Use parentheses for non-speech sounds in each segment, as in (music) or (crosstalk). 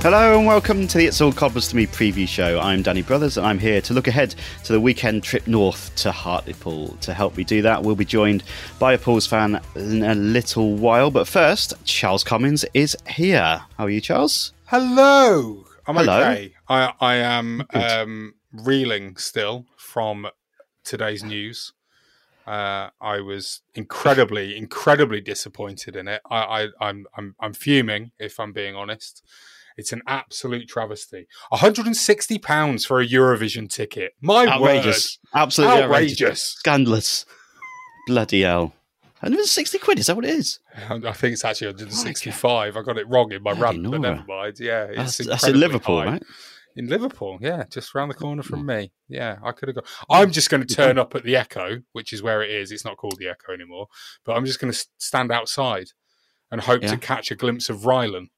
Hello and welcome to the It's All Cobblers to Me preview show. I'm Danny Brothers and I'm here to look ahead to the weekend trip north to Hartlepool. To help me do that, we'll be joined by a Pools fan in a little while. But first, Charles Cummins is here. How are you, Charles? Hello. I'm Hello. okay. I I am um, reeling still from today's news. Uh, I was incredibly, incredibly disappointed in it. I, I, I'm, I'm, I'm fuming, if I'm being honest. It's an absolute travesty. 160 pounds for a Eurovision ticket. My outrageous. Absolutely outrageous. Outrageous. Scandalous. Bloody hell. 160 quid, is that what it is? Um, I think it's actually 165. I got it wrong in my Bloody run, but never mind. Yeah, it's That's, that's in Liverpool, high. right? In Liverpool, yeah, just around the corner from hmm. me. Yeah, I could have gone. I'm just going to turn up at the Echo, which is where it is. It's not called the Echo anymore, but I'm just going to stand outside and hope Yeah. to catch a glimpse of Rylan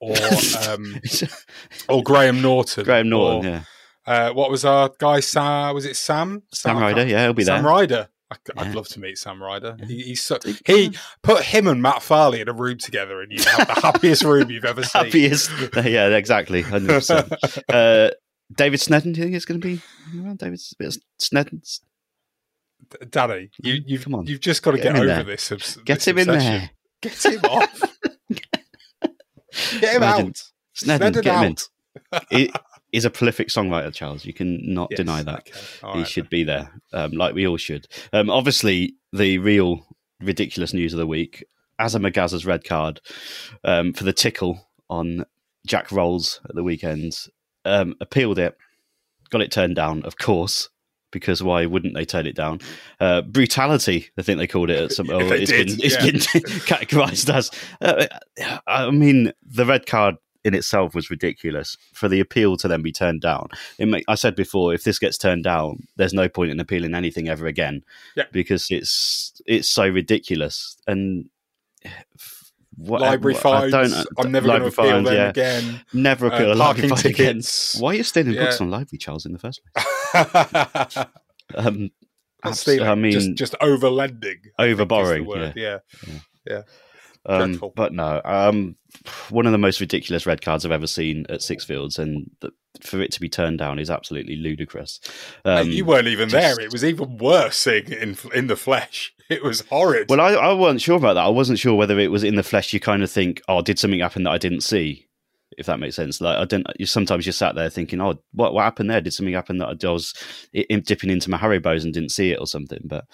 or (laughs) um, (laughs) or Graham Norton. Graham Norton, or, yeah. Uh, what was our guy? Sam? Was it Sam? Sam I Ryder, yeah, he'll be Sam there. Sam Ryder. I, would Yeah. love to meet Sam Ryder. He, he's so, He put him and Matt Farley in a room together, and you have the happiest room you've ever (laughs) seen. Happiest. yeah, exactly. 100%. uh, David Snedden, do you think it's going to be around? David Snedden? Danny, you, you've Come on. you've just got to Get get, over there. this. Get this him in there. Get him off. Get him out. Snedden, Snedden get him in. out. (laughs) He is a prolific songwriter, Charles. You can not Yes, deny that. okay. He right should then. be there, um, like we all should. Um, obviously, the real ridiculous news of the week: Azza Magaza's red card um, for the tickle on Jack Rolls at the weekend. Um, appealed it, got it turned down, of course. Because why wouldn't they turn it down? Uh, brutality, I think they called it. At some, (laughs) they it's did, been it's yeah. been (laughs) categorised as. Uh, I mean, the red card in itself was ridiculous. For the appeal to then be turned down, it make, I said before, if this gets turned down, there's no point in appealing anything ever again, Yeah. because it's it's so ridiculous and. What, Library what- fines. I don't, I'm never going to appeal fines, them yeah. again. Never Uh, appeal a library parking fine again. tickets. Why are you stealing books Yeah. on library, Charles, in the first place? (laughs) Um, abs- I mean, just just over lending. over is borrowing. Yeah. yeah. Um, but no, um, one of the most ridiculous red cards I've ever seen at Sixfields, and th- for it to be turned down is absolutely ludicrous. Um, you weren't even just- there. It was even worse seeing it in in the flesh. (laughs) It was horrid. Well, I, I wasn't sure about that. I wasn't sure whether it was in the flesh. You kind of think, oh, did something happen that I didn't see? If that makes sense. Like I don't. You sometimes you sat there thinking, oh, what what happened there? Did something happen that I was i- dipping into my Haribos and didn't see it or something? But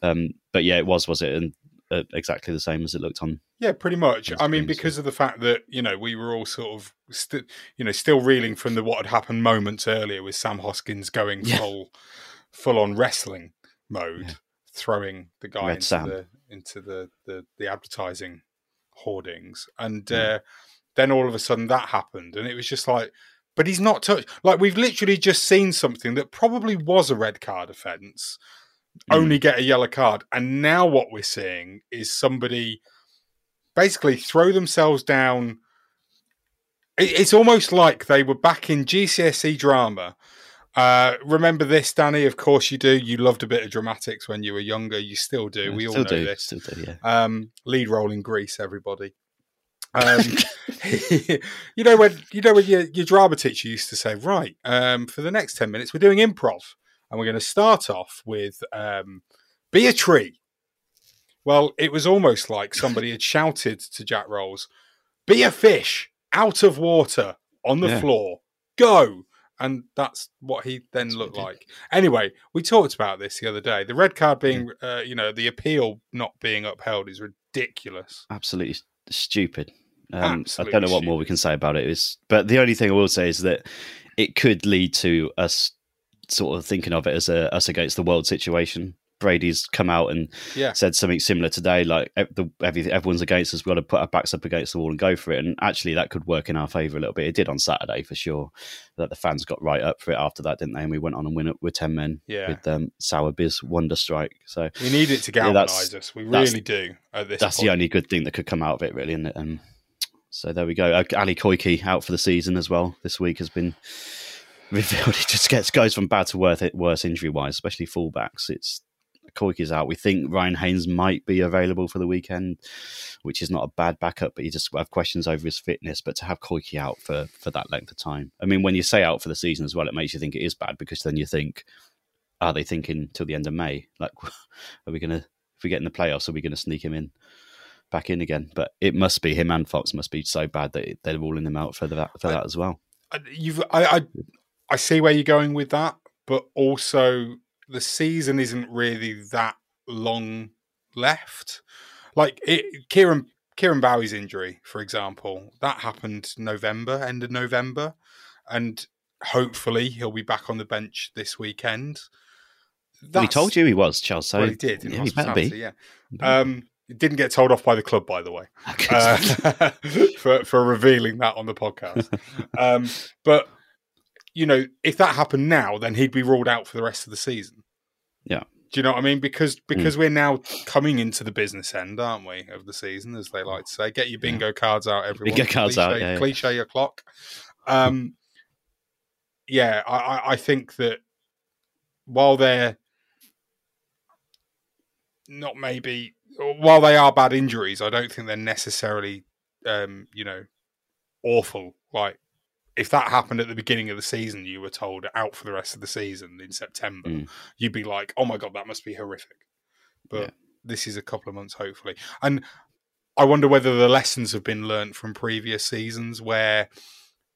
um, but yeah, it was, was it? And uh, exactly the same as it looked on. Yeah, pretty much. I mean, because of the fact that you know we were all sort of, st- you know, still reeling from the what had happened moments earlier with Sam Hoskins going Yeah. full, full on wrestling mode, Yeah. throwing the guy Red into Sam. the into the, the the advertising hoardings, and Yeah. uh, then all of a sudden that happened, and it was just like, but he's not touched. Like we've literally just seen something that probably was a red card offence, Mm. only get a yellow card, and now what we're seeing is somebody basically throw themselves down. It's almost like they were back in GCSE drama. Uh, remember this, Danny? Of course you do. You loved a bit of dramatics when you were younger. You still do. We all know do, this. Still do, yeah. Um, lead role in Greece, everybody. Um, (laughs) you know when you know when your, your drama teacher used to say, right, um, for the next ten minutes we're doing improv, and we're going to start off with um, Be a tree. Well, it was almost like somebody had shouted to Jack Rolls, Be a fish out of water on the Yeah. floor. Go. And that's what he then That's looked like. Anyway, we talked about this the other day. The red card being, uh, you know, the appeal not being upheld is ridiculous. absolutely stupid. Um, I don't know what more we can say about it. Is but the only thing I will say is that it could lead to us sort of thinking of it as a us against the world situation. Brady's come out and Yeah. said something similar today, like the, everything, everyone's against us. We've got to put our backs up against the wall and go for it. And actually, that could work in our favour a little bit. It did on Saturday for sure. That the fans got right up for it after that, didn't they? And we went on and win it with ten men Yeah. with um, Sowerby's wonder strike. So We need it to Yeah, galvanise us. We really do at this that's point. the only good thing that could come out of it, really. And um, so there we go. Uh, Ali Koiki out for the season as well. This week has been revealed. (laughs) It just gets goes from bad to worse, it worse injury wise, especially fullbacks. It's Koiki's out. We think Ryan Haynes might be available for the weekend, which is not a bad backup, but you just have questions over his fitness. But to have Koiki out for for that length of time, I mean, when you say out for the season as well, it makes you think it is bad because then you think, are they thinking till the end of May? (laughs) Like, are we gonna if we get in the playoffs, are we gonna sneak him in? back in again. But it must be him and Fox must be so bad that they're ruling him out for that for that as well. You've I, I I see where you're going with that, but also the season isn't really that long left. Like it, Kieron Kieron Bowie's injury, for example, that happened November, end of November, and hopefully he'll be back on the bench this weekend. Well, he told you he was Charles. So well, he did yeah, he better be. yeah. Um, he didn't get told off by the club, by the way (laughs) uh, (laughs) for for revealing that on the podcast. (laughs) Um, but you know, if that happened now, then he'd be ruled out for the rest of the season. Yeah. Do you know what I mean? Because because we're now coming into the business end, aren't we, of the season, as they like to say. Get your bingo cards out, everyone. Bingo cards cliche, out, yeah, yeah. Cliche your clock. Um, yeah, I, I, I think that while they're not maybe while they are bad injuries, I don't think they're necessarily um, you know awful. Like if that happened at the beginning of the season, you were told out for the rest of the season in September, Mm. you'd be like, "Oh my god, that must be horrific." But Yeah. this is a couple of months, hopefully, and I wonder whether the lessons have been learned from previous seasons where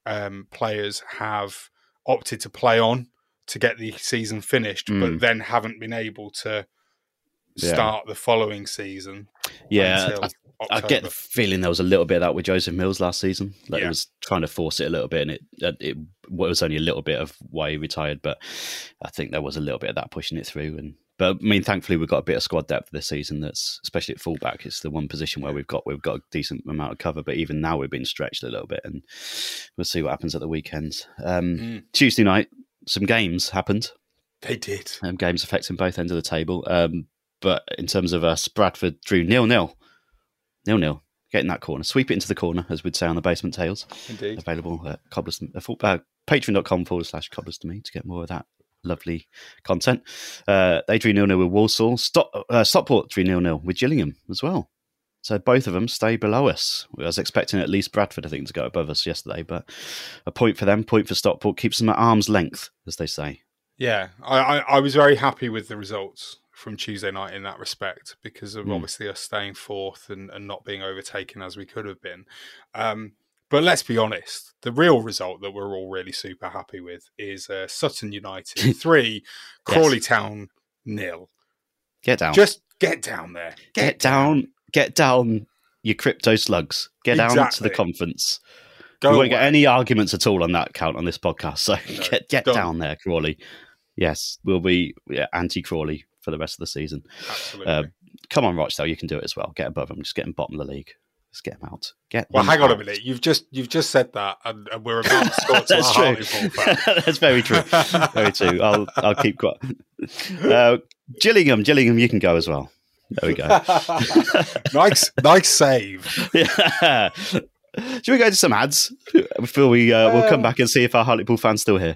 um, players have opted to play on to get the season finished, but Mm. then haven't been able to Yeah. start the following season. yeah, until I, I get the feeling there was a little bit of that with Joseph Mills last season. Like Yeah. he was trying to force it a little bit, and it it, it was only a little bit of why he retired. But I think there was a little bit of that pushing it through. And but I mean, thankfully we've got a bit of squad depth this season. That's especially at fullback. It's the one position where we've got we've got a decent amount of cover. But even now we've been stretched a little bit, and we'll see what happens at the weekends. Um, Mm. Tuesday night, some games happened. They did. um, games affecting both ends of the table. Um, but in terms of us, Bradford drew nil nil, nil nil. Get in that corner, sweep it into the corner, as we'd say on the basement tales. Indeed. Available at cobblers, uh, uh, patreon.com forward slash cobblers to me to get more of that lovely content. Uh, they drew nil nil with Walsall. Stop, uh, Stockport drew nil nil with Gillingham as well. So both of them stay below us. I was expecting at least Bradford, I think, to go above us yesterday, but a point for them, point for Stockport, keeps them at arm's length, as they say. Yeah, I, I, I was very happy with the results from Tuesday night in that respect because of Mm. obviously us staying fourth and, and not being overtaken as we could have been. Um, but let's be honest, the real result that we're all really super happy with is uh, Sutton United (laughs) three, Yes. Crawley Town nil. Get down. Just get down there. get down, get down, you crypto slugs. Get down to the conference. Go we won't get any arguments at all on that count on this podcast. So No, (laughs) get get done. down there, Crawley. Yes, we'll be yeah, anti Crawley for the rest of the season. Absolutely. Uh, come on, Rochdale, you can do it as well. Get above them. Just get them bottom of the league. Just get them out. Get well, hang on a minute. You've just you've just said that, and, and we're about to (laughs) score That's true. (laughs) That's very true. Very true. I'll I'll keep quiet. (laughs) Uh, Gillingham, Gillingham, you can go as well. There we go. nice, nice save. yeah. Should we go to some ads before we uh, we'll come back and see if our Hartlepool fans still here?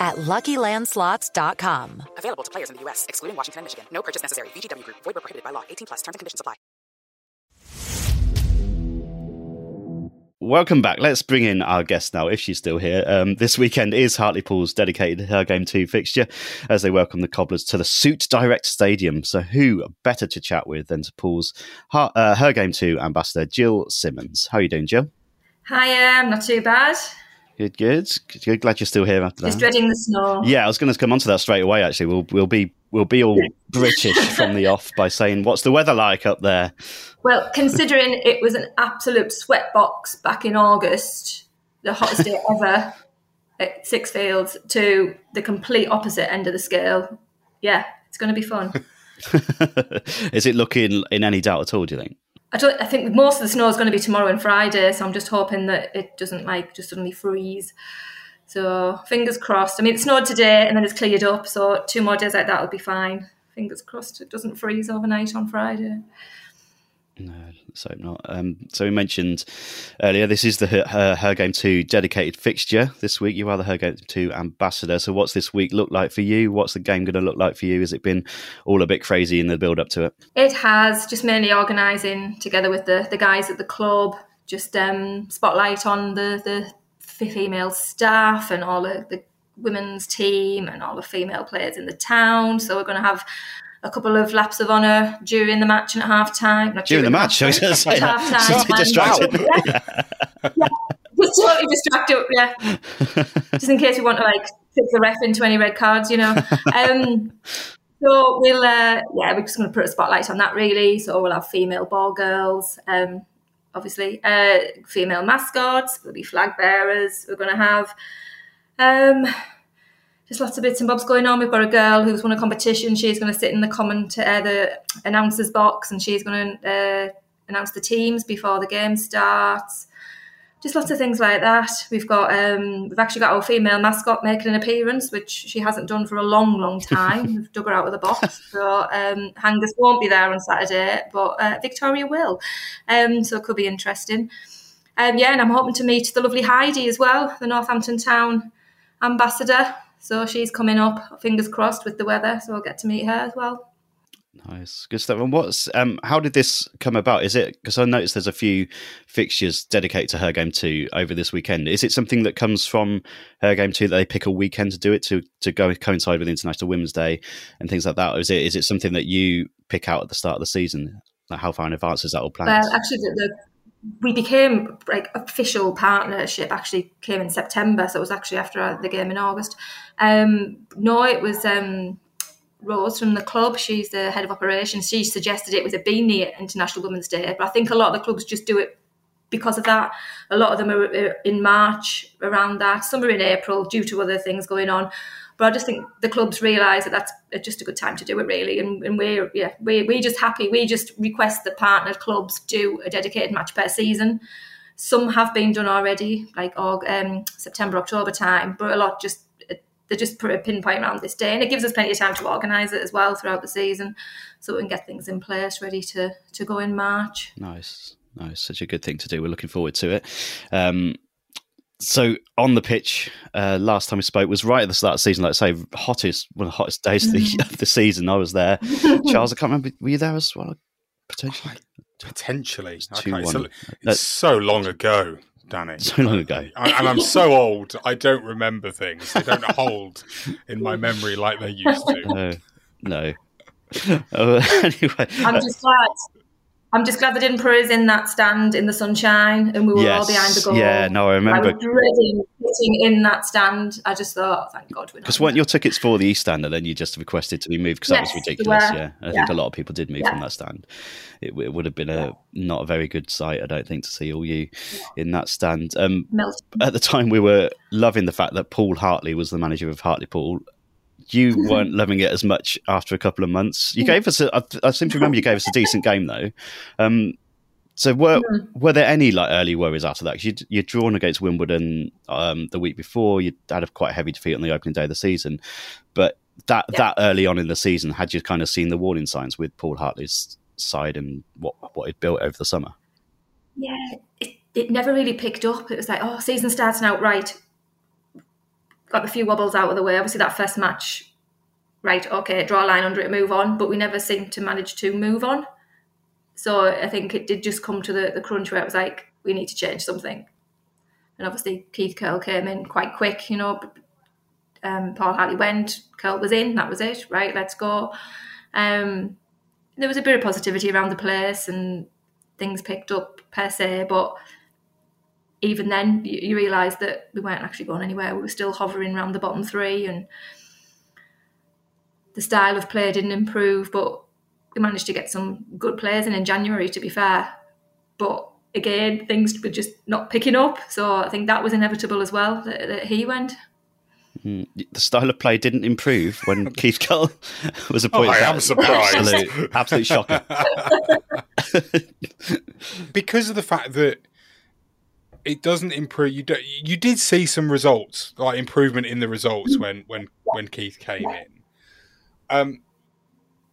at LuckyLandSlots.com. Available to players in the U.S., excluding Washington and Michigan. No purchase necessary. VGW Group. Void where prohibited by law. 18 plus. Terms and conditions apply. Welcome back. Let's bring in our guest now, if she's still here. Um, this weekend is Hartlepool's dedicated Her Game 2 fixture as they welcome the Cobblers to the Suit Direct Stadium. So, who better to chat with than to Pool's Her, uh, Her Game 2 ambassador, Jill Simmons? How are you doing, Jill? Hi, um, not too bad. Good, good. good. Glad you're still here after that. Just dreading the snow. Yeah, I was going to come on to that straight away. Actually, we'll we'll be we'll be all (laughs) British from the off by saying, "What's the weather like up there?" Well, considering it was an absolute sweatbox back in August, the hottest day (laughs) ever at Sixfields, to the complete opposite end of the scale. Yeah, it's going to be fun. (laughs) is it looking in any doubt at all? Do you think? I don't. I think most of the snow is going to be tomorrow and Friday, so I'm just hoping that it doesn't like just suddenly freeze. So fingers crossed. I mean, it snowed today and then it's cleared up, so two more days like that will be fine. Fingers crossed it doesn't freeze overnight on Friday. No, let's hope not. Um, so we mentioned earlier, this is the her, her, Game 2 dedicated fixture this week. You are the Her Game 2 ambassador. So what's this week look like for you? What's the game going to look like for you? Has it been all a bit crazy in the build up to it? It has, just mainly organising together with the, the guys at the club, just um, spotlight on the, the female staff and all the, the women's team and all the female players in the town. So we're going to have a couple of laps of honour during the match and at half time. During, during the match, I was going to say. Half (laughs) time. distracted. Yeah. yeah. Just totally distracted, yeah. (laughs) Just in case we want to like take the ref into any red cards, you know. Um, so we'll, uh, yeah, we're just going to put a spotlight on that really. So we'll have female ball girls, um, obviously, uh, female mascots. There'll be flag bearers. We're going to have. Um, just lots of bits and bobs going on. We've got a girl who's won a competition. She's going to sit in the comment, uh, the announcers box, and she's going to uh, announce the teams before the game starts. Just lots of things like that. We've got um, we've actually got our female mascot making an appearance, which she hasn't done for a long, long (laughs) time. we've dug her out of the box. So um, H'Angus won't be there on Saturday, but uh, Victoria will. Um, so it could be interesting. Um, yeah, and I'm hoping to meet the lovely Heidi as well, the Northampton Town ambassador. So she's coming up, fingers crossed, with the weather. So I'll get to meet her as well. Nice, good stuff. And what's um, how did this come about? Is it because I noticed there's a few fixtures dedicated to her game two over this weekend? Is it something that comes from her game two that they pick a weekend to do it to to go coincide with International Women's Day and things like that? Or is it is it something that you pick out at the start of the season? Like how far in advance is that all planned? Well, actually, the, the we became like official partnership actually came in September, so it was actually after the game in August. Um, no, it was um, Rose from the club. She's the head of operations. She suggested it was a beanie at International Women's Day, but I think a lot of the clubs just do it because of that. A lot of them are in March around that. Some are in April due to other things going on. But I just think the clubs realise that that's just a good time to do it, really. And, and we're yeah, we we just happy. We just request that partner clubs do a dedicated match per season. Some have been done already, like um, September, October time, but a lot just they just put a pinpoint around this day, and it gives us plenty of time to organise it as well throughout the season, so we can get things in place ready to to go in March. Nice, nice, such a good thing to do. We're looking forward to it. Um, so on the pitch, uh, last time we spoke was right at the start of the season. Like I say, hottest one of the hottest days of the, (laughs) of the season. I was there. (laughs) Charles, I can't remember. Were you there as well? Potentially. Potentially. Okay. It's, a, it's so long ago, Danny. So long ago. I, and I'm so (laughs) old, I don't remember things. They don't hold in my memory like they used to. Uh, no, no. (laughs) oh, (laughs) anyway, I'm just glad I'm just glad they didn't put us in that stand in the sunshine and we were Yes. all behind the goal. Yeah, no, I remember. I was dreading sitting in that stand. I just thought, thank God. Because weren't your tickets for the East Stand and then you just requested to be moved because that was ridiculous? Yeah, I think a lot of people did move Yeah. from that stand. It, it would have been a not a very good sight, I don't think, to see all you in that stand. Um, at the time, we were loving the fact that Paul Hartley was the manager of Hartlepool. You (laughs) weren't loving it as much after a couple of months. You gave us, a, I, I seem to remember you gave us a decent game though. Um, so were were there any like early worries after that? 'Cause you'd, you'd drawn against Wimbledon um, the week before. You'd had a quite heavy defeat on the opening day of the season, but that that early on in the season, had you kind of seen the warning signs with Paul Hartley's side and what what he'd built over the summer? Yeah, it, it never really picked up. It was like, oh, season starts now, right. Got the few wobbles out of the way. Obviously, that first match, right, okay, draw a line under it, move on. But we never seemed to manage to move on. So I think it did just come to the, the crunch where it was like, we need to change something. And obviously, Keith Curle came in quite quick, you know. Um, Paul Hartley went, Curle was in, that was it, right, let's go. Um, there was a bit of positivity around the place and things picked up per se, but even then, you, you realise that we weren't actually going anywhere. We were still hovering around the bottom three, and the style of play didn't improve. But we managed to get some good players in in January, to be fair. But again, things were just not picking up. So I think that was inevitable as well that, that he went. Mm, The style of play didn't improve when (laughs) Keith Curle (laughs) was appointed. Oh, appointed. I am surprised. Absolute, absolute shocker. (laughs) because of the fact that it doesn't improve. You do, you did see some results, like improvement in the results when when when Keith came in. Um,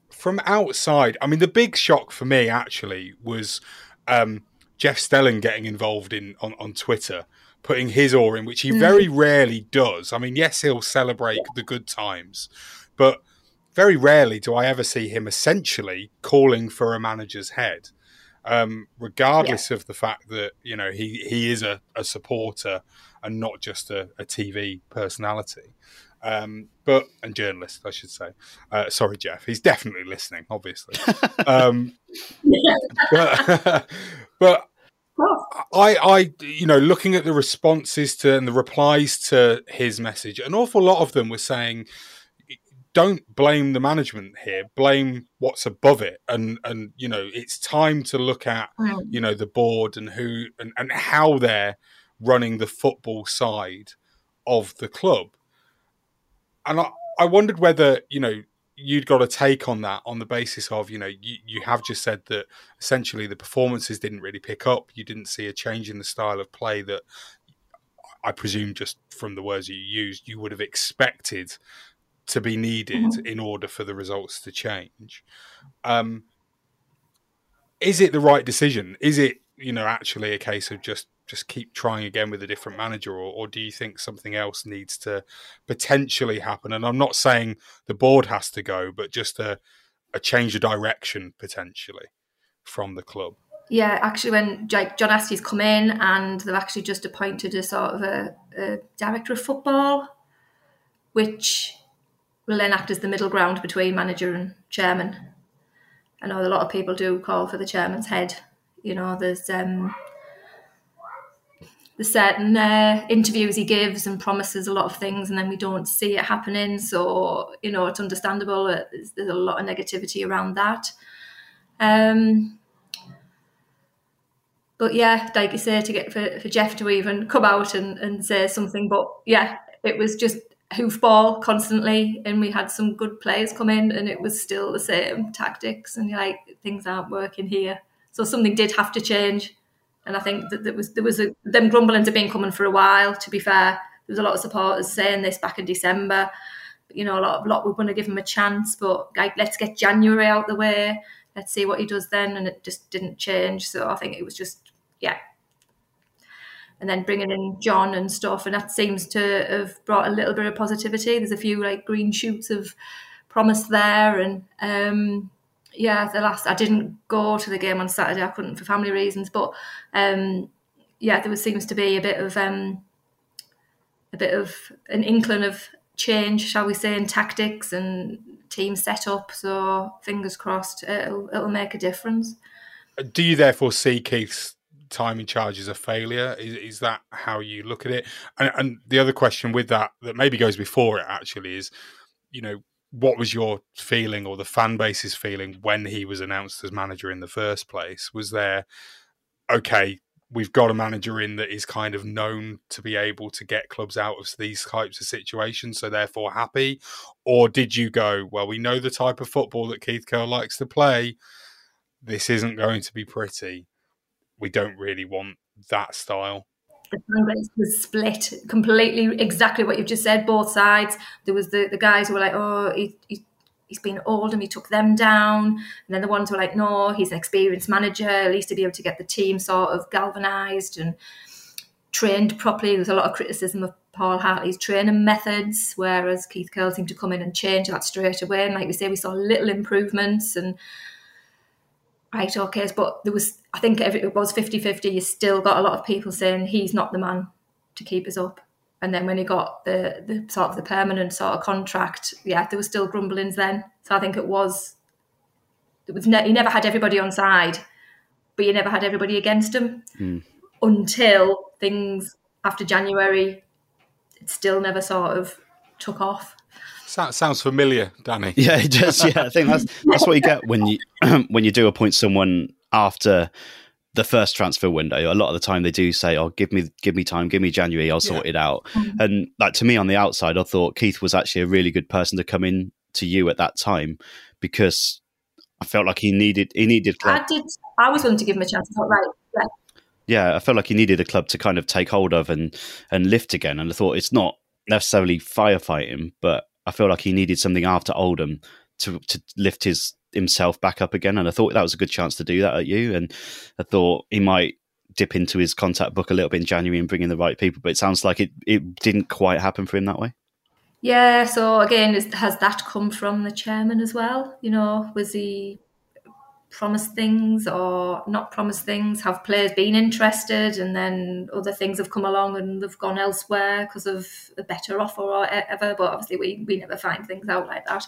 from outside, I mean, the big shock for me actually was um, Jeff Stelling getting involved in on, on Twitter, putting his oar in, which he very rarely does. I mean, yes, he'll celebrate the good times, but very rarely do I ever see him essentially calling for a manager's head um, regardless of the fact that you know he he is a, a supporter and not just a, a TV personality, um, but and journalist, I should say. Uh, sorry, Jeff, he's definitely listening, obviously. (laughs) um, but, (laughs) but I, I, you know, looking at the responses to and the replies to his message, an awful lot of them were saying don't blame the management here blame what's above it. And and you know it's time to look at Mm. you know the board and who and, and how they're running the football side of the club. And I, I wondered whether you know you'd got a take on that on the basis of you know you, you have just said that essentially the performances didn't really pick up. You didn't see a change in the style of play that i presume just from the words you used you would have expected to be needed in order for the results to change. Um, is it the right decision? Is it you know actually a case of just just keep trying again with a different manager, or, or do you think something else needs to potentially happen? And I'm not saying the board has to go, but just a a change of direction potentially from the club. Yeah, actually, when John Askey's come in and they've actually just appointed a sort of a, a director of football, which will then act as the middle ground between manager and chairman. I know a lot of people do call for the chairman's head. You know, there's um, there's certain uh, interviews he gives and promises a lot of things, and then we don't see it happening. So you know, it's understandable. There's, there's a lot of negativity around that. Um, but yeah, like you say, to get for, for Jeff to even come out and, and say something, but yeah, it was just hoofball constantly, and we had some good players come in, and it was still the same tactics, and you're like things aren't working here. So something did have to change, and I think that there was there was a, them grumblings have been coming for a while. To be fair, there was a lot of supporters saying this back in December. You know, a lot of lot we want to give him a chance, but like let's get January out the way. Let's see what he does then, and it just didn't change. So I think it was just yeah, and then bringing in John and stuff, and that seems to have brought a little bit of positivity. There's a few like green shoots of promise there, and um, yeah, the last I didn't go to the game on Saturday. I couldn't for family reasons, but um, yeah, there seems to be a bit of um, a bit of an inkling of change, shall we say, in tactics and team setup. So fingers crossed, it'll it'll make a difference. do you therefore see Keith's time in charge as a failure? Is, is that how you look at it? And, and the other question with that, that maybe goes before it actually, is you know, what was your feeling or the fan base's feeling when he was announced as manager in the first place? Was there, okay, we've got a manager in that is kind of known to be able to get clubs out of these types of situations, so therefore happy? Or did you go, well, we know the type of football that Keith Curle likes to play. This isn't going to be pretty. We don't really want that style. The fan base was split completely exactly what you've just said both sides. There was the, the guys who were like oh he, he, he's been old and he took them down. And then the ones who were like no he's an experienced manager at least to be able to get the team sort of galvanized and trained properly. There was a lot of criticism of Paul Hartley's training methods whereas Keith Curle seemed to come in and change that straight away. And like we say we saw little improvements and right, okay, but there was, I think if it was 50 50, you still got a lot of people saying he's not the man to keep us up. And then when he got the, the sort of the permanent sort of contract, yeah, there was still grumblings then. So I think it was, it was ne- he never had everybody on side, but you never had everybody against him mm. until things after January, it still never sort of took off. Sounds familiar, Danny. Yeah, it does. Yeah, I think that's that's what you get when you (clears throat) when you do appoint someone after the first transfer window. A lot of the time they do say, "Oh, give me give me time, give me January, I'll sort yeah. it out." Mm-hmm. And like to me on the outside, I thought Keith was actually a really good person to come in to you at that time because I felt like he needed he needed. I did. I was willing to give him a chance. I thought, right, yeah. Yeah, I felt like he needed a club to kind of take hold of and and lift again. And I thought it's not necessarily firefighting, but I feel like he needed something after Oldham to to lift his himself back up again, and I thought that was a good chance to do that at you. And I thought he might dip into his contact book a little bit in January and bring in the right people, but it sounds like it it didn't quite happen for him that way. Yeah. So again, has that come from the chairman as well? You know, was he promised things or not promised things? Have players been interested and then other things have come along and they've gone elsewhere because of a better offer or whatever? But obviously, we, we never find things out like that.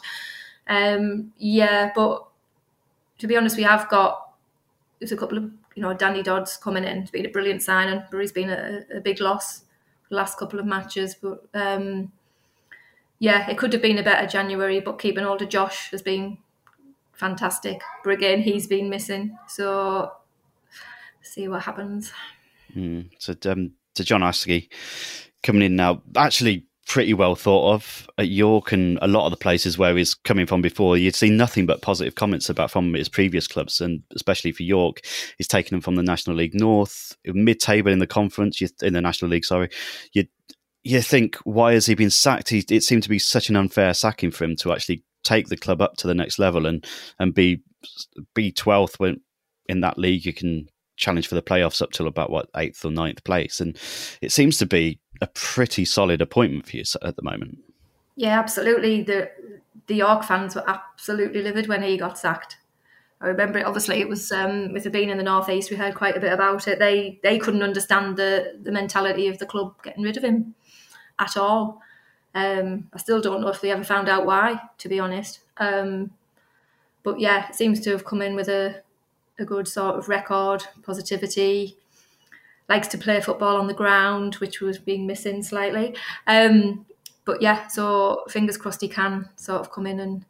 Um, yeah, but to be honest, we have got there's a couple of you know Danny Dodds coming in. It's been a brilliant signing, but he's been a, a big loss the last couple of matches. But um, yeah, it could have been a better January. But keeping hold of Josh has been fantastic. Again, he's been missing. So see what happens. Mm. So, um, so John Askey coming in now, actually pretty well thought of at York and a lot of the places where he's coming from before. You'd seen nothing but positive comments about from his previous clubs, and especially for York, he's taken him from the National League North, mid-table in the conference, in the National League. Sorry, you you think why has he been sacked? He, it seemed to be such an unfair sacking for him to actually take the club up to the next level and and be be twelfth when in that league you can challenge for the playoffs up till about what eighth or ninth place, and it seems to be a pretty solid appointment for you at the moment. Yeah, absolutely. The the York fans were absolutely livid when he got sacked. I remember it. Obviously, it was um, with it being in the northeast. We heard quite a bit about it. They they couldn't understand the the mentality of the club getting rid of him at all. Um, I still don't know if they ever found out why, to be honest. Um, but yeah, it seems to have come in with a, a good sort of record, positivity. Likes to play football on the ground, which was being missing slightly. Um, but yeah, so fingers crossed he can sort of come in and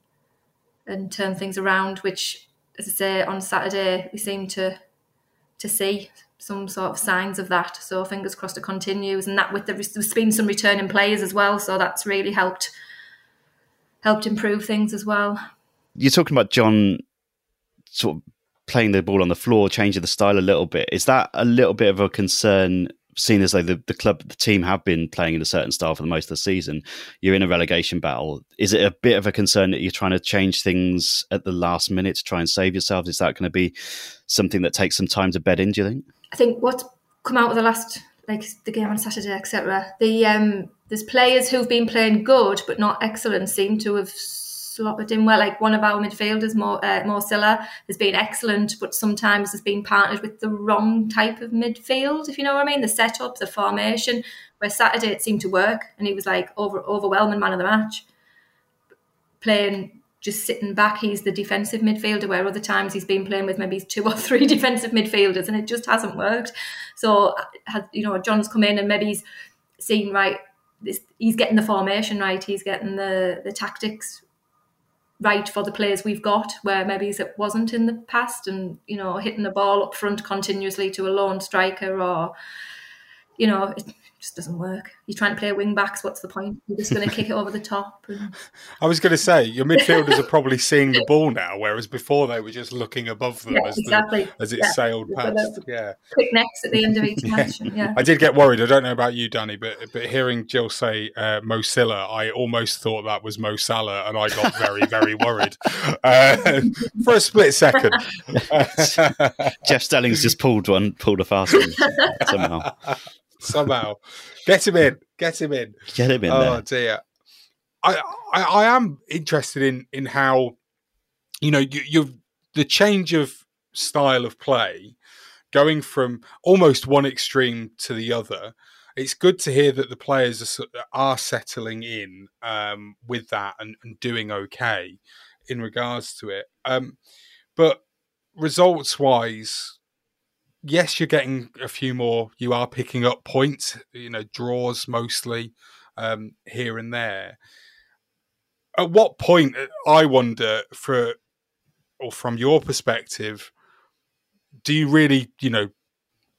and turn things around. Which, as I say, on Saturday we seem to to see some sort of signs of that. So fingers crossed it continues, and that with the there's been some returning players as well, so that's really helped helped improve things as well. You're talking about John sort of playing the ball on the floor, changing the style a little bit. Is that a little bit of a concern? Seeing as though the, the club, the team have been playing in a certain style for the most of the season, you're in a relegation battle. Is it a bit of a concern that you're trying to change things at the last minute to try and save yourselves? Is that going to be something that takes some time to bed in? Do you think? I think what's come out of the last like the game on Saturday, etc. The um, there's players who've been playing good but not excellent seem to have slotted in well. Like one of our midfielders, more uh, has been excellent, but sometimes has been partnered with the wrong type of midfield. If you know what I mean, the setup, the formation. Where Saturday it seemed to work, and he was like over overwhelming man of the match, playing just sitting back. He's the defensive midfielder, where other times he's been playing with maybe (laughs) two or three defensive midfielders, and it just hasn't worked. So, uh, you know, John's come in and maybe he's seen right. This, he's getting the formation right. He's getting the the tactics right for the players we've got, where maybe it wasn't in the past, and you know, hitting the ball up front continuously to a lone striker or you know, just doesn't work. You're trying to play wing backs. What's the point? You're just going to kick it over the top. And... (laughs) I was going to say your midfielders are (laughs) probably seeing the ball now, whereas before they were just looking above them yeah, as, exactly. the, as it yeah. sailed past. Yeah, quick necks at the end of each (laughs) match. Yeah, I did get worried. I don't know about you, Danny, but but hearing Jill say uh, Mo Sylla, I almost thought that was Mo Salah, and I got very very worried uh, for a split second. Jeff Stelling's just pulled one, pulled a fast one somehow somehow. Get him in. Get him in. Get him in. Oh there. dear. I, I, I am interested in in how you know you, you've the change of style of play, going from almost one extreme to the other. It's good to hear that the players are, are settling in um, with that and, and, doing okay in regards to it. Um, but results wise, yes, you're getting a few more. You are picking up points, you know, draws mostly um, here and there. At what point, uh, I wonder, for or from your perspective, do you really, you know,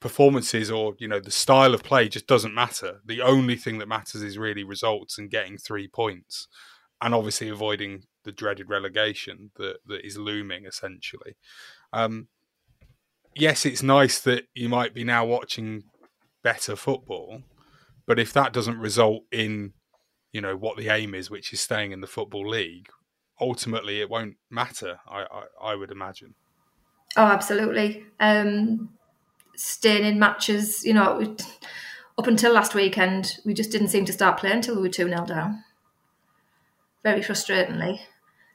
performances or you know the style of play just doesn't matter. The only thing that matters is really results and getting three points, and obviously avoiding the dreaded relegation that that is looming essentially. Um, yes, it's nice that you might be now watching better football, but if that doesn't result in, you know, what the aim is, which is staying in the football league, ultimately it won't matter. I I, I would imagine. Oh, absolutely. Um, staying in matches, you know, up until last weekend, we just didn't seem to start playing until we were two 0 down. Very frustratingly.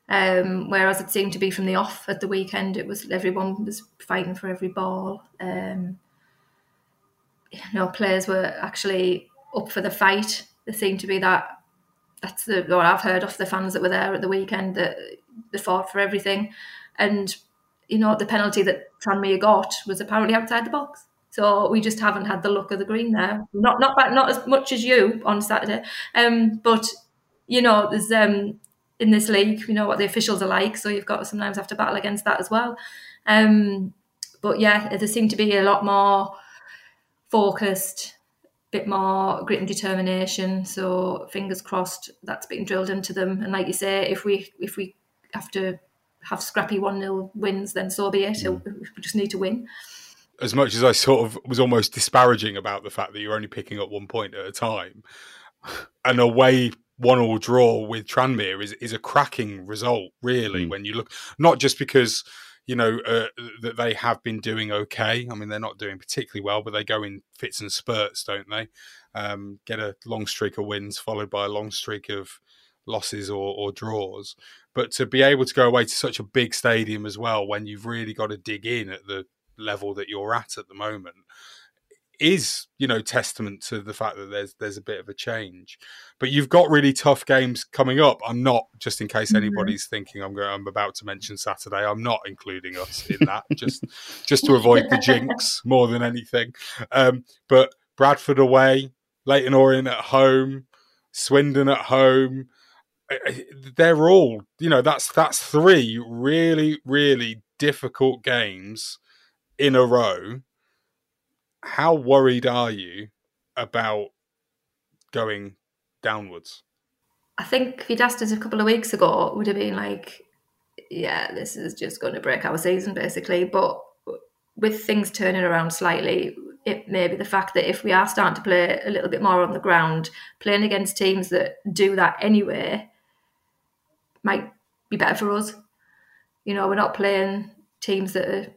Um, whereas it seemed to be from the off at the weekend, it was everyone was fighting for every ball. Um, you know, players were actually up for the fight. There seemed to be that. That's the what I've heard off the fans that were there at the weekend that they fought for everything, and you know the penalty that Tranmere got was apparently outside the box. So we just haven't had the luck of the green there. Not not not as much as you on Saturday, um, but you know there's um, in this league. You know what the officials are like, so you've got to sometimes have to battle against that as well. Um, but yeah, there seemed to be a lot more focused, a bit more grit and determination. So fingers crossed that's been drilled into them. And like you say, if we if we have to have scrappy one 0 wins, then so be it. Mm. We just need to win. As much as I sort of was almost disparaging about the fact that you're only picking up one point at a time, an away one all draw with Tranmere is is a cracking result, really. Mm. When you look, not just because you know uh, that they have been doing okay. I mean, they're not doing particularly well, but they go in fits and spurts, don't they? Um, get a long streak of wins followed by a long streak of losses or, or draws. But to be able to go away to such a big stadium as well, when you've really got to dig in at the level that you're at at the moment, is you know testament to the fact that there's there's a bit of a change. But you've got really tough games coming up. I'm not just in case mm-hmm. anybody's thinking i'm going i'm about to mention saturday i'm not including us in that just just to avoid the jinx (laughs) more than anything. Um, but bradford away leyton orient at home swindon at home they're all you know that's that's three really really difficult games in a row how worried are you about going downwards? I think if you'd asked us a couple of weeks ago, would have been like, yeah, this is just going to break our season, basically. But with things turning around slightly, it may be the fact that if we are starting to play a little bit more on the ground, playing against teams that do that anyway might be better for us. You know, we're not playing teams that are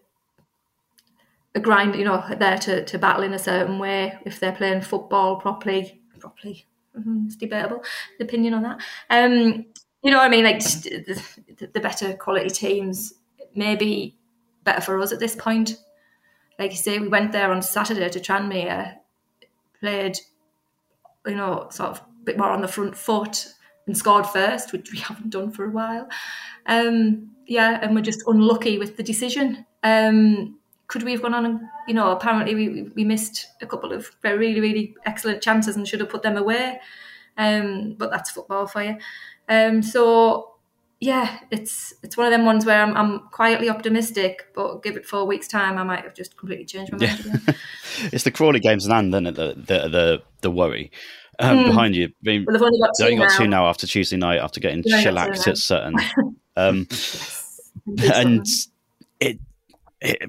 a grind, you know, there to, to battle in a certain way. If they're playing football properly, properly, mm-hmm, it's debatable the opinion on that. Um, you know what I mean? Like the, the better quality teams, maybe better for us at this point. Like you say, we went there on Saturday to Tranmere, played, you know, sort of a bit more on the front foot. and scored first, which we (laughs) haven't done for a while. Um, yeah, and we're just unlucky with the decision. Um, could we have gone on and, you know, apparently we, we missed a couple of really, really excellent chances and should have put them away. Um, but that's football for you. Um, so yeah, it's it's one of them ones where I'm, I'm quietly optimistic, but give it four weeks time, I might have just completely changed my mind. Yeah. (laughs) it's the Crawley games in hand, then the the the, the worry um, mm. behind you. I mean, well, they've only got two, only got now. two now after Tuesday night after getting shellacked at Sutton. (laughs) Um, and it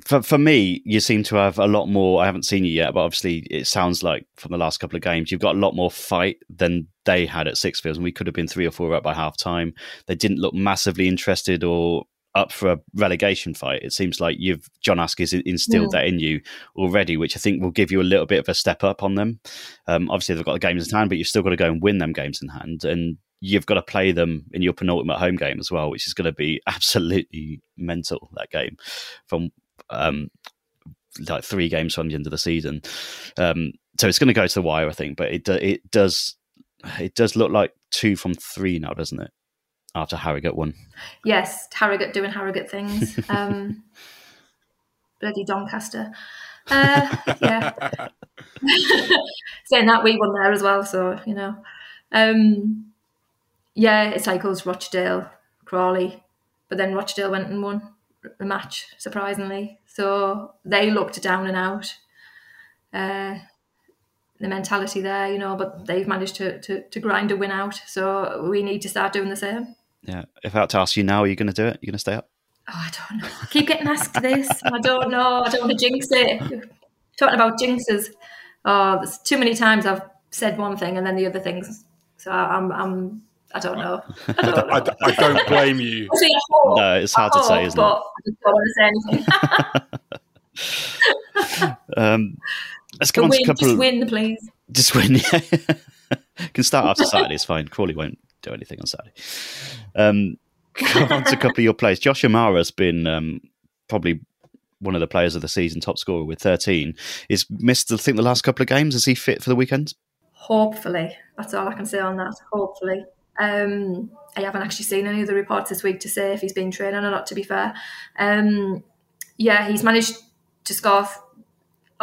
for, for me, you seem to have a lot more. I haven't seen you yet, but obviously, it sounds like from the last couple of games, you've got a lot more fight than they had at Sixfields, and we could have been three or four up by half time. They didn't look massively interested or up for a relegation fight. It seems like you've John Askey's instilled yeah. that in you already, which I think will give you a little bit of a step up on them. Um, obviously, they've got the games in hand, but you've still got to go and win them games in hand, and you've got to play them in your penultimate home game as well, which is going to be (laughs) absolutely mental. That game from um, like three games from the end of the season, um, so it's going to go to the wire, I think. But it it does it does look like two from three now, doesn't it? After Harrogate won. Yes, Harrogate doing Harrogate things. (laughs) Um, bloody Doncaster. Uh, yeah. (laughs) Saying that we won there as well, so you know. Um, yeah, it cycles Rochdale, Crawley, but then Rochdale went and won the match, surprisingly. So they looked down and out. Uh, the mentality there, you know, but they've managed to, to, to grind a win out. So we need to start doing the same. Yeah. If I had to ask you now, are you going to do it? Are you going to stay up? Oh, I don't know. I keep getting asked this. I don't know. I don't want to jinx it. Talking about jinxes. Oh, there's too many times I've said one thing and then the other things. So I'm I'm I don't know. I don't, know. I, I don't blame you. no, it's hard to say, isn't it? I just don't want to say anything. (laughs) (laughs) um, let's come on win, to a couple. Just win, please. Just win. (laughs) Yeah, can start after Saturday. It's fine. Crawley won't do anything on Saturday. Um, come on to a couple of your plays. Josh Umerah's been um, probably one of the players of the season, top scorer with 13. Is missed, I think, the last couple of games. Is he fit for the weekend? Hopefully. That's all I can say on that. Hopefully. Um, I haven't actually seen any of the reports this week to say if he's been training or not. To be fair, um, yeah, he's managed to score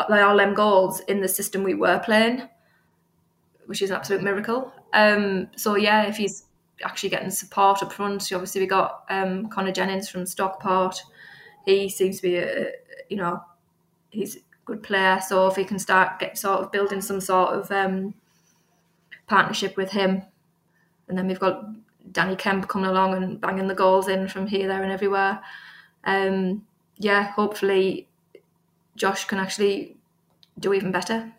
like all them goals in the system we were playing, which is an absolute miracle. Um, so yeah, if he's actually getting support up front, obviously we got um, Connor Jennings from Stockport. He seems to be a, you know, he's a good player. So if he can start get sort of building some sort of um, partnership with him, and then we've got Danny Kemp coming along and banging the goals in from here, there, and everywhere. Um, yeah, hopefully Josh can actually do even better.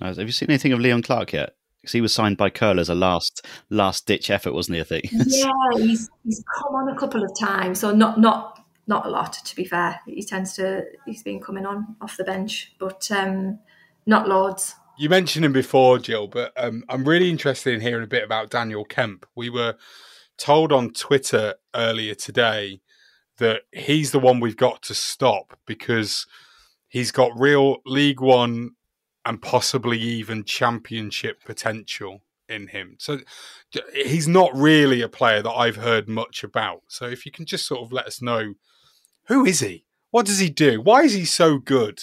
Nice. Have you seen anything of Leon Clarke yet? Because he was signed by Curle as a last last ditch effort, wasn't he? I think. (laughs) yeah, he's he's come on a couple of times, so not not not a lot to be fair. He tends to he's been coming on off the bench, but um, not loads. You mentioned him before, Jill, but um, I'm really interested in hearing a bit about Daniel Kemp. We were told on Twitter earlier today that he's the one we've got to stop because he's got real League One and possibly even Championship potential in him. So he's not really a player that I've heard much about. So if you can just sort of let us know who is he? What does he do? Why is he so good?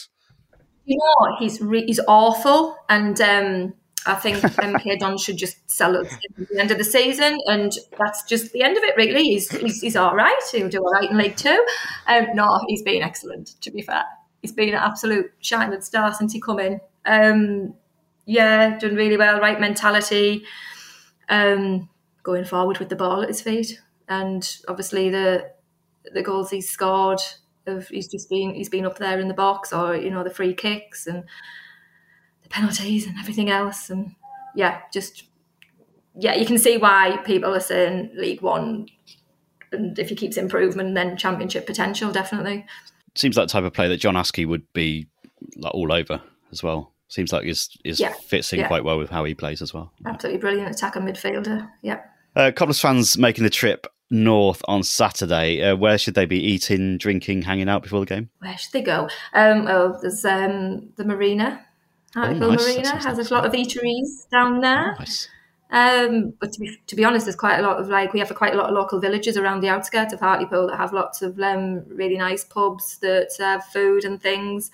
You know He's re- he's awful, and um, I think MK (laughs) Don should just sell it at the end of the season, and that's just the end of it. Really, he's he's, he's all right. He'll do all right in League Two. Um, no, he's been excellent. To be fair, he's been an absolute shining star since he come in. Um, yeah, done really well. Right mentality. Um, going forward with the ball at his feet, and obviously the the goals he scored of he's just been he's been up there in the box or you know the free kicks and the penalties and everything else and yeah just yeah you can see why people are saying league one and if he keeps improvement then championship potential definitely seems like the type of play that john askey would be like all over as well seems like is is yeah. fits in yeah. quite well with how he plays as well absolutely brilliant attacker midfielder yeah uh, Cobblers fans making the trip north on Saturday. Uh, where should they be eating, drinking, hanging out before the game? Where should they go? Um, well, there's um, the marina. Hartlepool oh, nice. Marina has a lot of eateries down there. Nice. Um, but to be to be honest, there's quite a lot of like we have quite a lot of local villages around the outskirts of Hartlepool that have lots of um, really nice pubs that serve food and things.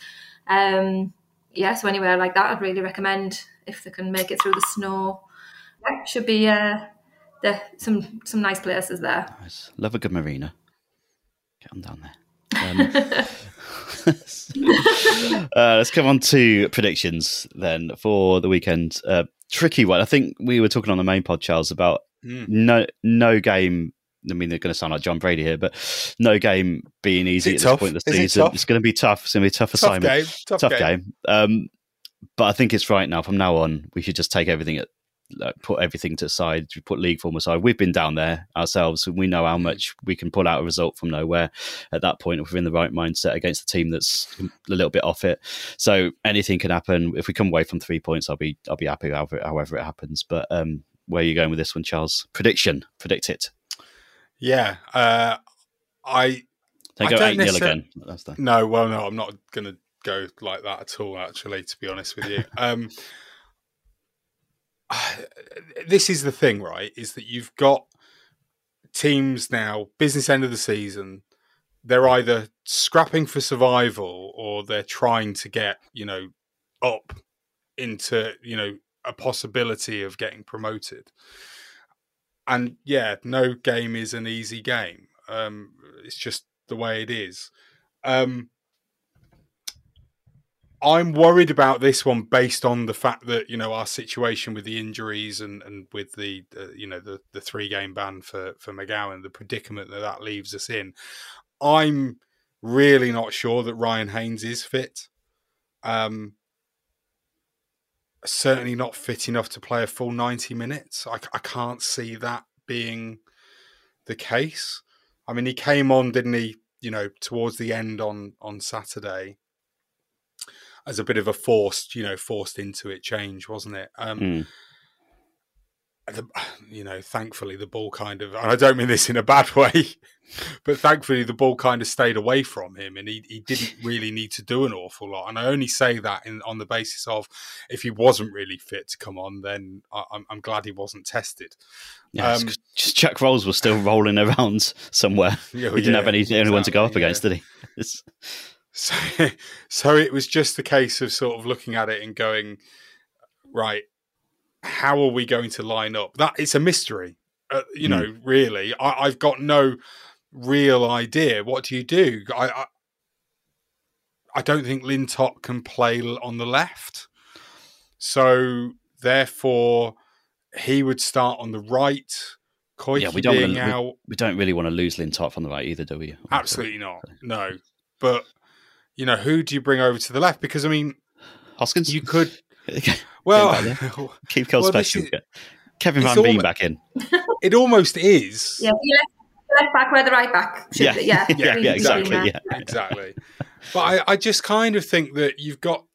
Um, yeah, so anywhere like that, I'd really recommend if they can make it through the snow. Yeah, should be uh, there some some nice places there. Nice. Love a good marina. Get on down there. Um, (laughs) uh, let's come on to predictions then for the weekend. Uh, tricky one. I think we were talking on the main pod, Charles, about Mm. no no game. I mean, they're going to sound like John Brady here, but no game being easy it at this tough? point in the Is it season. tough? It's going to be tough. It's going to be a tough Tough assignment. game. Tough, game. game. Um, but I think it's right now. From now on, we should just take everything at like, put everything to the side. Put league form aside. We've been down there ourselves, and we know Mm. how much we can pull out a result from nowhere. At that point, if we're in the right mindset against a team that's a little bit off it, so anything can happen. If we come away from three points, I'll be I'll be happy however, however it happens. But um, where are you going with this one, Charles? Prediction. Predict it. Yeah. Uh, I I go eight 0 necessar- again. No, well, no, I'm not going to go like that at all. Actually, to be honest with you, (laughs) um, (sighs) this is the thing, right? Is that you've got teams now, business end of the season. They're either scrapping for survival or they're trying to get you know up into you know a possibility of getting promoted. And yeah, no game is an easy game. Um, it's just the way it is. Um, I'm worried about this one based on the fact that you know our situation with the injuries and, and with the, the you know the, the three game ban for for McGowan, the predicament that that leaves us in. I'm really not sure that Ryan Haynes is fit. Um, certainly not fit enough to play a full 90 minutes. I, I can't see that being the case. I mean, he came on, didn't he? You know, towards the end on on Saturday, as a bit of a forced, you know, forced into it change, wasn't it? Um, Mm. the, you know, thankfully the ball kind of, and I don't mean this in a bad (laughs) way, but thankfully the ball kind of stayed away from him, and he he didn't (laughs) really need to do an awful lot. And I only say that in on the basis of if he wasn't really fit to come on, then I, I'm I'm glad he wasn't tested. Yeah, Um, just Jack Rolls was still (laughs) rolling around somewhere. Yeah, he didn't have yeah, any anyone to go up exactly, against, did he? So, (laughs) so it was just a case of sort of looking at it and going, right, how are we going to line up? That it's a mystery, uh, you know. Really, I, I've got no real idea. What do you do? I, I, I don't think Lintott can play on the left, so therefore he would start on the right. Koiki yeah, we don't being wanna, out. we, we don't really want to lose Lintott on the right either, do we? Absolutely not. No. But you know, who do you bring over to the left? Because I mean, Hoskins. you could. (laughs) Well, him back there. (laughs) keep Cole well, special. is- Kevin Van Veen back in. (laughs) it almost is. Yeah, the left, left back where the right back should Yeah. be. Yeah, Yeah, yeah, exactly, there. yeah. exactly. But I, I just kind of think that you've got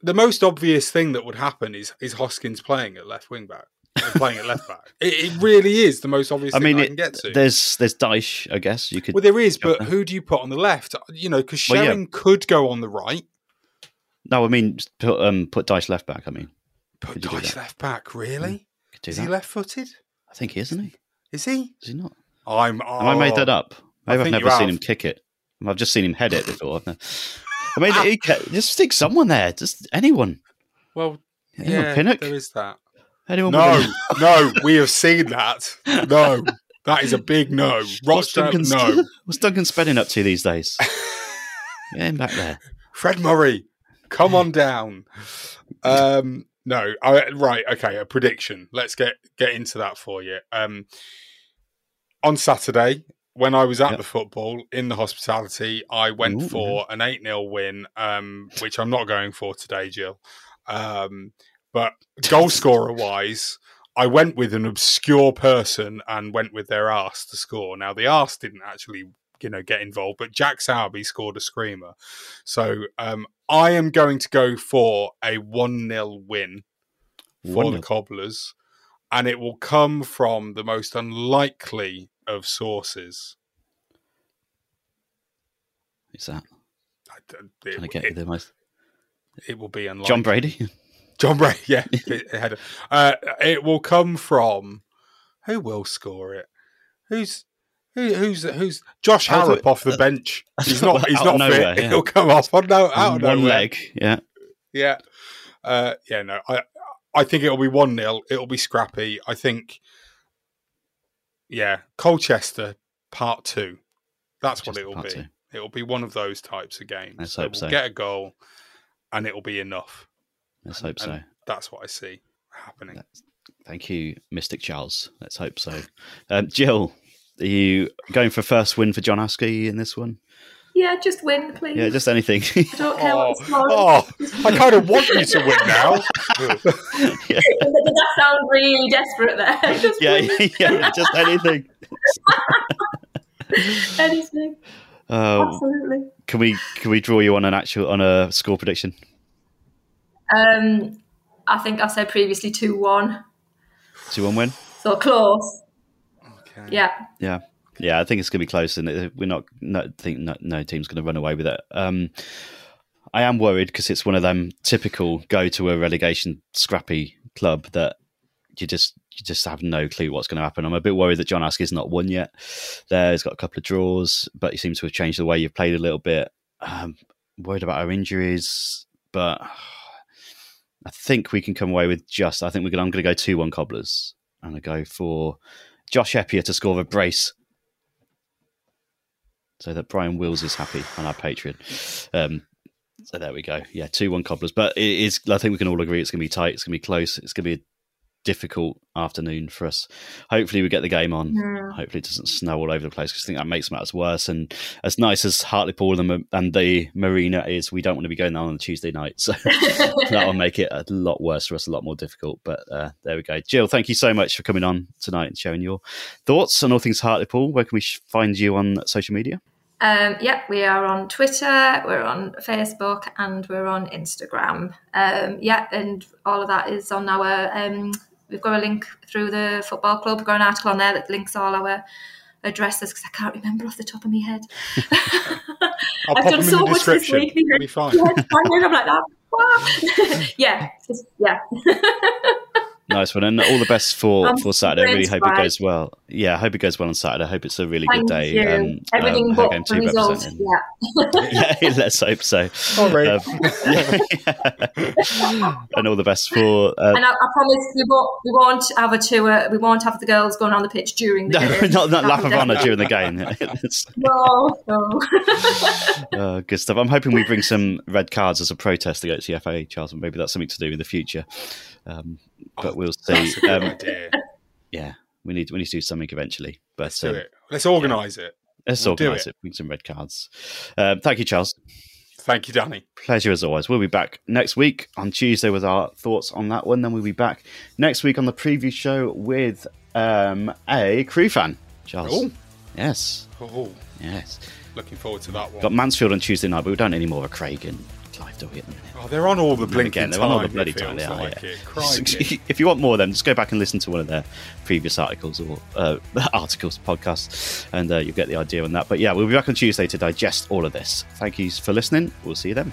the most obvious thing that would happen is is Hoskins playing at left wing back, and playing at left back. It, it really is the most obvious I thing mean, I it, can get to. there's there's Dyche, I guess you could. well, there is, but who do you put on the left? You know, because Well, yeah. Sherring could go on the right. no, I mean put um put Dyche left back. I mean, Put Could you do Dyche left back, really? could Is that. he left footed? I think he is, isn't he? Is he? Is he not? I'm. Have I made that oh, up? Maybe I've never seen have. him kick it. I've just seen him head it before. (laughs) I mean, he ca- just stick someone there, just anyone. Well, Anyone, yeah, Pinnock? there is that. Anyone No, (laughs) no, we have seen that. No, that is a big no. What's Rochdale, Duncan, no. (laughs) what's Duncan Spedding up to these days? (laughs) Get him back there. Fred Murray, come on down. Um, no, I, right, okay. A prediction. Let's get get into that for you. Um, on Saturday, when I was at Yep. the football in the hospitality, I went Ooh, for an eight 0 win, um, which I'm not going for today, Jill. Um, but goal scorer wise. I went with an obscure person and went with their arse to score. Now the arse didn't actually, you know, get involved, but Jack Sowerby scored a screamer. So um, I am going to go for a one 0 win for 1-0. the Cobblers, and it will come from the most unlikely of sources. Who's that? I- Trying to It, get you it, the most. it will be unlikely. John Brady. John Bray, (laughs) yeah, (laughs) it, had, uh, it will come from who will score it? Who's who, who's who's Josh Harrop off the bench? (laughs) He's not. He's not nowhere, fit. yeah. He'll come off on no out of one nowhere. leg. Yeah, Yeah, uh, yeah. No, I I think it'll be one 0 It'll be scrappy. I think. Yeah, Colchester part two. That's what it will be. two. It'll be one of those types of games. Let's hope we'll so. get a goal, and it'll be enough. Let's And- hope so. That's what I see happening. Thank you, Mystic Charles. Let's hope so. Um, Jill, are you going for first win for John Askey in this one? Yeah, just win, please. Yeah, just anything. I don't care Oh, what the score oh, I kind of want you to win now. (laughs) yeah. Did that sound really desperate there? (laughs) just yeah, win. (laughs) yeah, just anything. anything. Uh, Absolutely. can we can we draw you on an actual on a score prediction? Um, I think I said previously 2 1. Two one win. So close. Yeah. Yeah, yeah. I think it's going to be close, and we're not. No, think no, no team's going to run away with it. Um, I am worried because it's one of them typical go to a relegation scrappy club that you just you just have no clue what's going to happen. I'm a bit worried that John Askey's not won yet. There, he's got a couple of draws, but he seems to have changed the way you've played a little bit. Um, worried about our injuries, but I think we can come away with just. I think we're going. I'm going to go two one cobblers. And going to go for Josh Eppiah to score a brace. So that Brian Wills is happy on our Patreon. Um, so there we go. Yeah, two one cobblers. But it is I think we can all agree it's gonna be tight, it's gonna be close, it's gonna be a difficult afternoon for us. Hopefully we get the game on. Yeah. Hopefully it doesn't snow all over the place because I think that makes matters worse. And as nice as Hartlepool and the, and the marina is, we don't want to be going there on a Tuesday night. So (laughs) (laughs) that'll make it a lot worse for us, a lot more difficult. But uh, there we go. Jill, thank you so much for coming on tonight and sharing your thoughts on all things Hartlepool. Where can we find you on social media? Um, yeah, we are on Twitter, we're on Facebook, and we're on Instagram. Um, yeah, and all of that is on our. Um, we've got a link through the football club. We've got an article on there that links all our addresses because I can't remember off the top of my head. (laughs) I've done so much this week. It'll be fine. (laughs) Yeah, I'm like that. Yeah, just, yeah. (laughs) Nice one, and all the best for, I'm for Saturday. I really super hope it goes well. Yeah, I hope it goes well on Saturday. I hope it's a really Thank good day. you. Um, Everything um, but Game 2 representing. Yeah. (laughs) yeah, let's hope so. Sorry. Um, yeah. (laughs) and all the best for. Uh, And I, I promise we won't, we won't have a tour. We won't have the girls going on the pitch during the no, game. (laughs) not, not lap of honour during the game. No, no. uh, good stuff. I'm hoping we bring some red cards as a protest against the FA, Charles. and Maybe that's something to do in the future. Um, but we'll see. That's a good Um, yeah, we need we need to do something eventually. But Let's do um, it. Let's organise it. let's We'll organise it. it. Bring some red cards. Um, thank you, Charles. Thank you, Danny. Pleasure as always. We'll be back next week on Tuesday with our thoughts on that one. Then we'll be back next week on the preview show with um, a crew fan, Charles. Oh. Yes, Oh, yes. looking forward to that one. Got Mansfield on Tuesday night, but we don't need any more of Craig and Clive, do we? At? Oh, they're on all the blinking Again, they're on all the bloody time. They are, like yeah. Crikey. (laughs) if you want more of them, just go back and listen to one of their previous articles or uh, (laughs) articles, podcasts, and uh, you'll get the idea on that. But yeah, we'll be back on Tuesday to digest all of this. Thank you for listening. We'll see you then.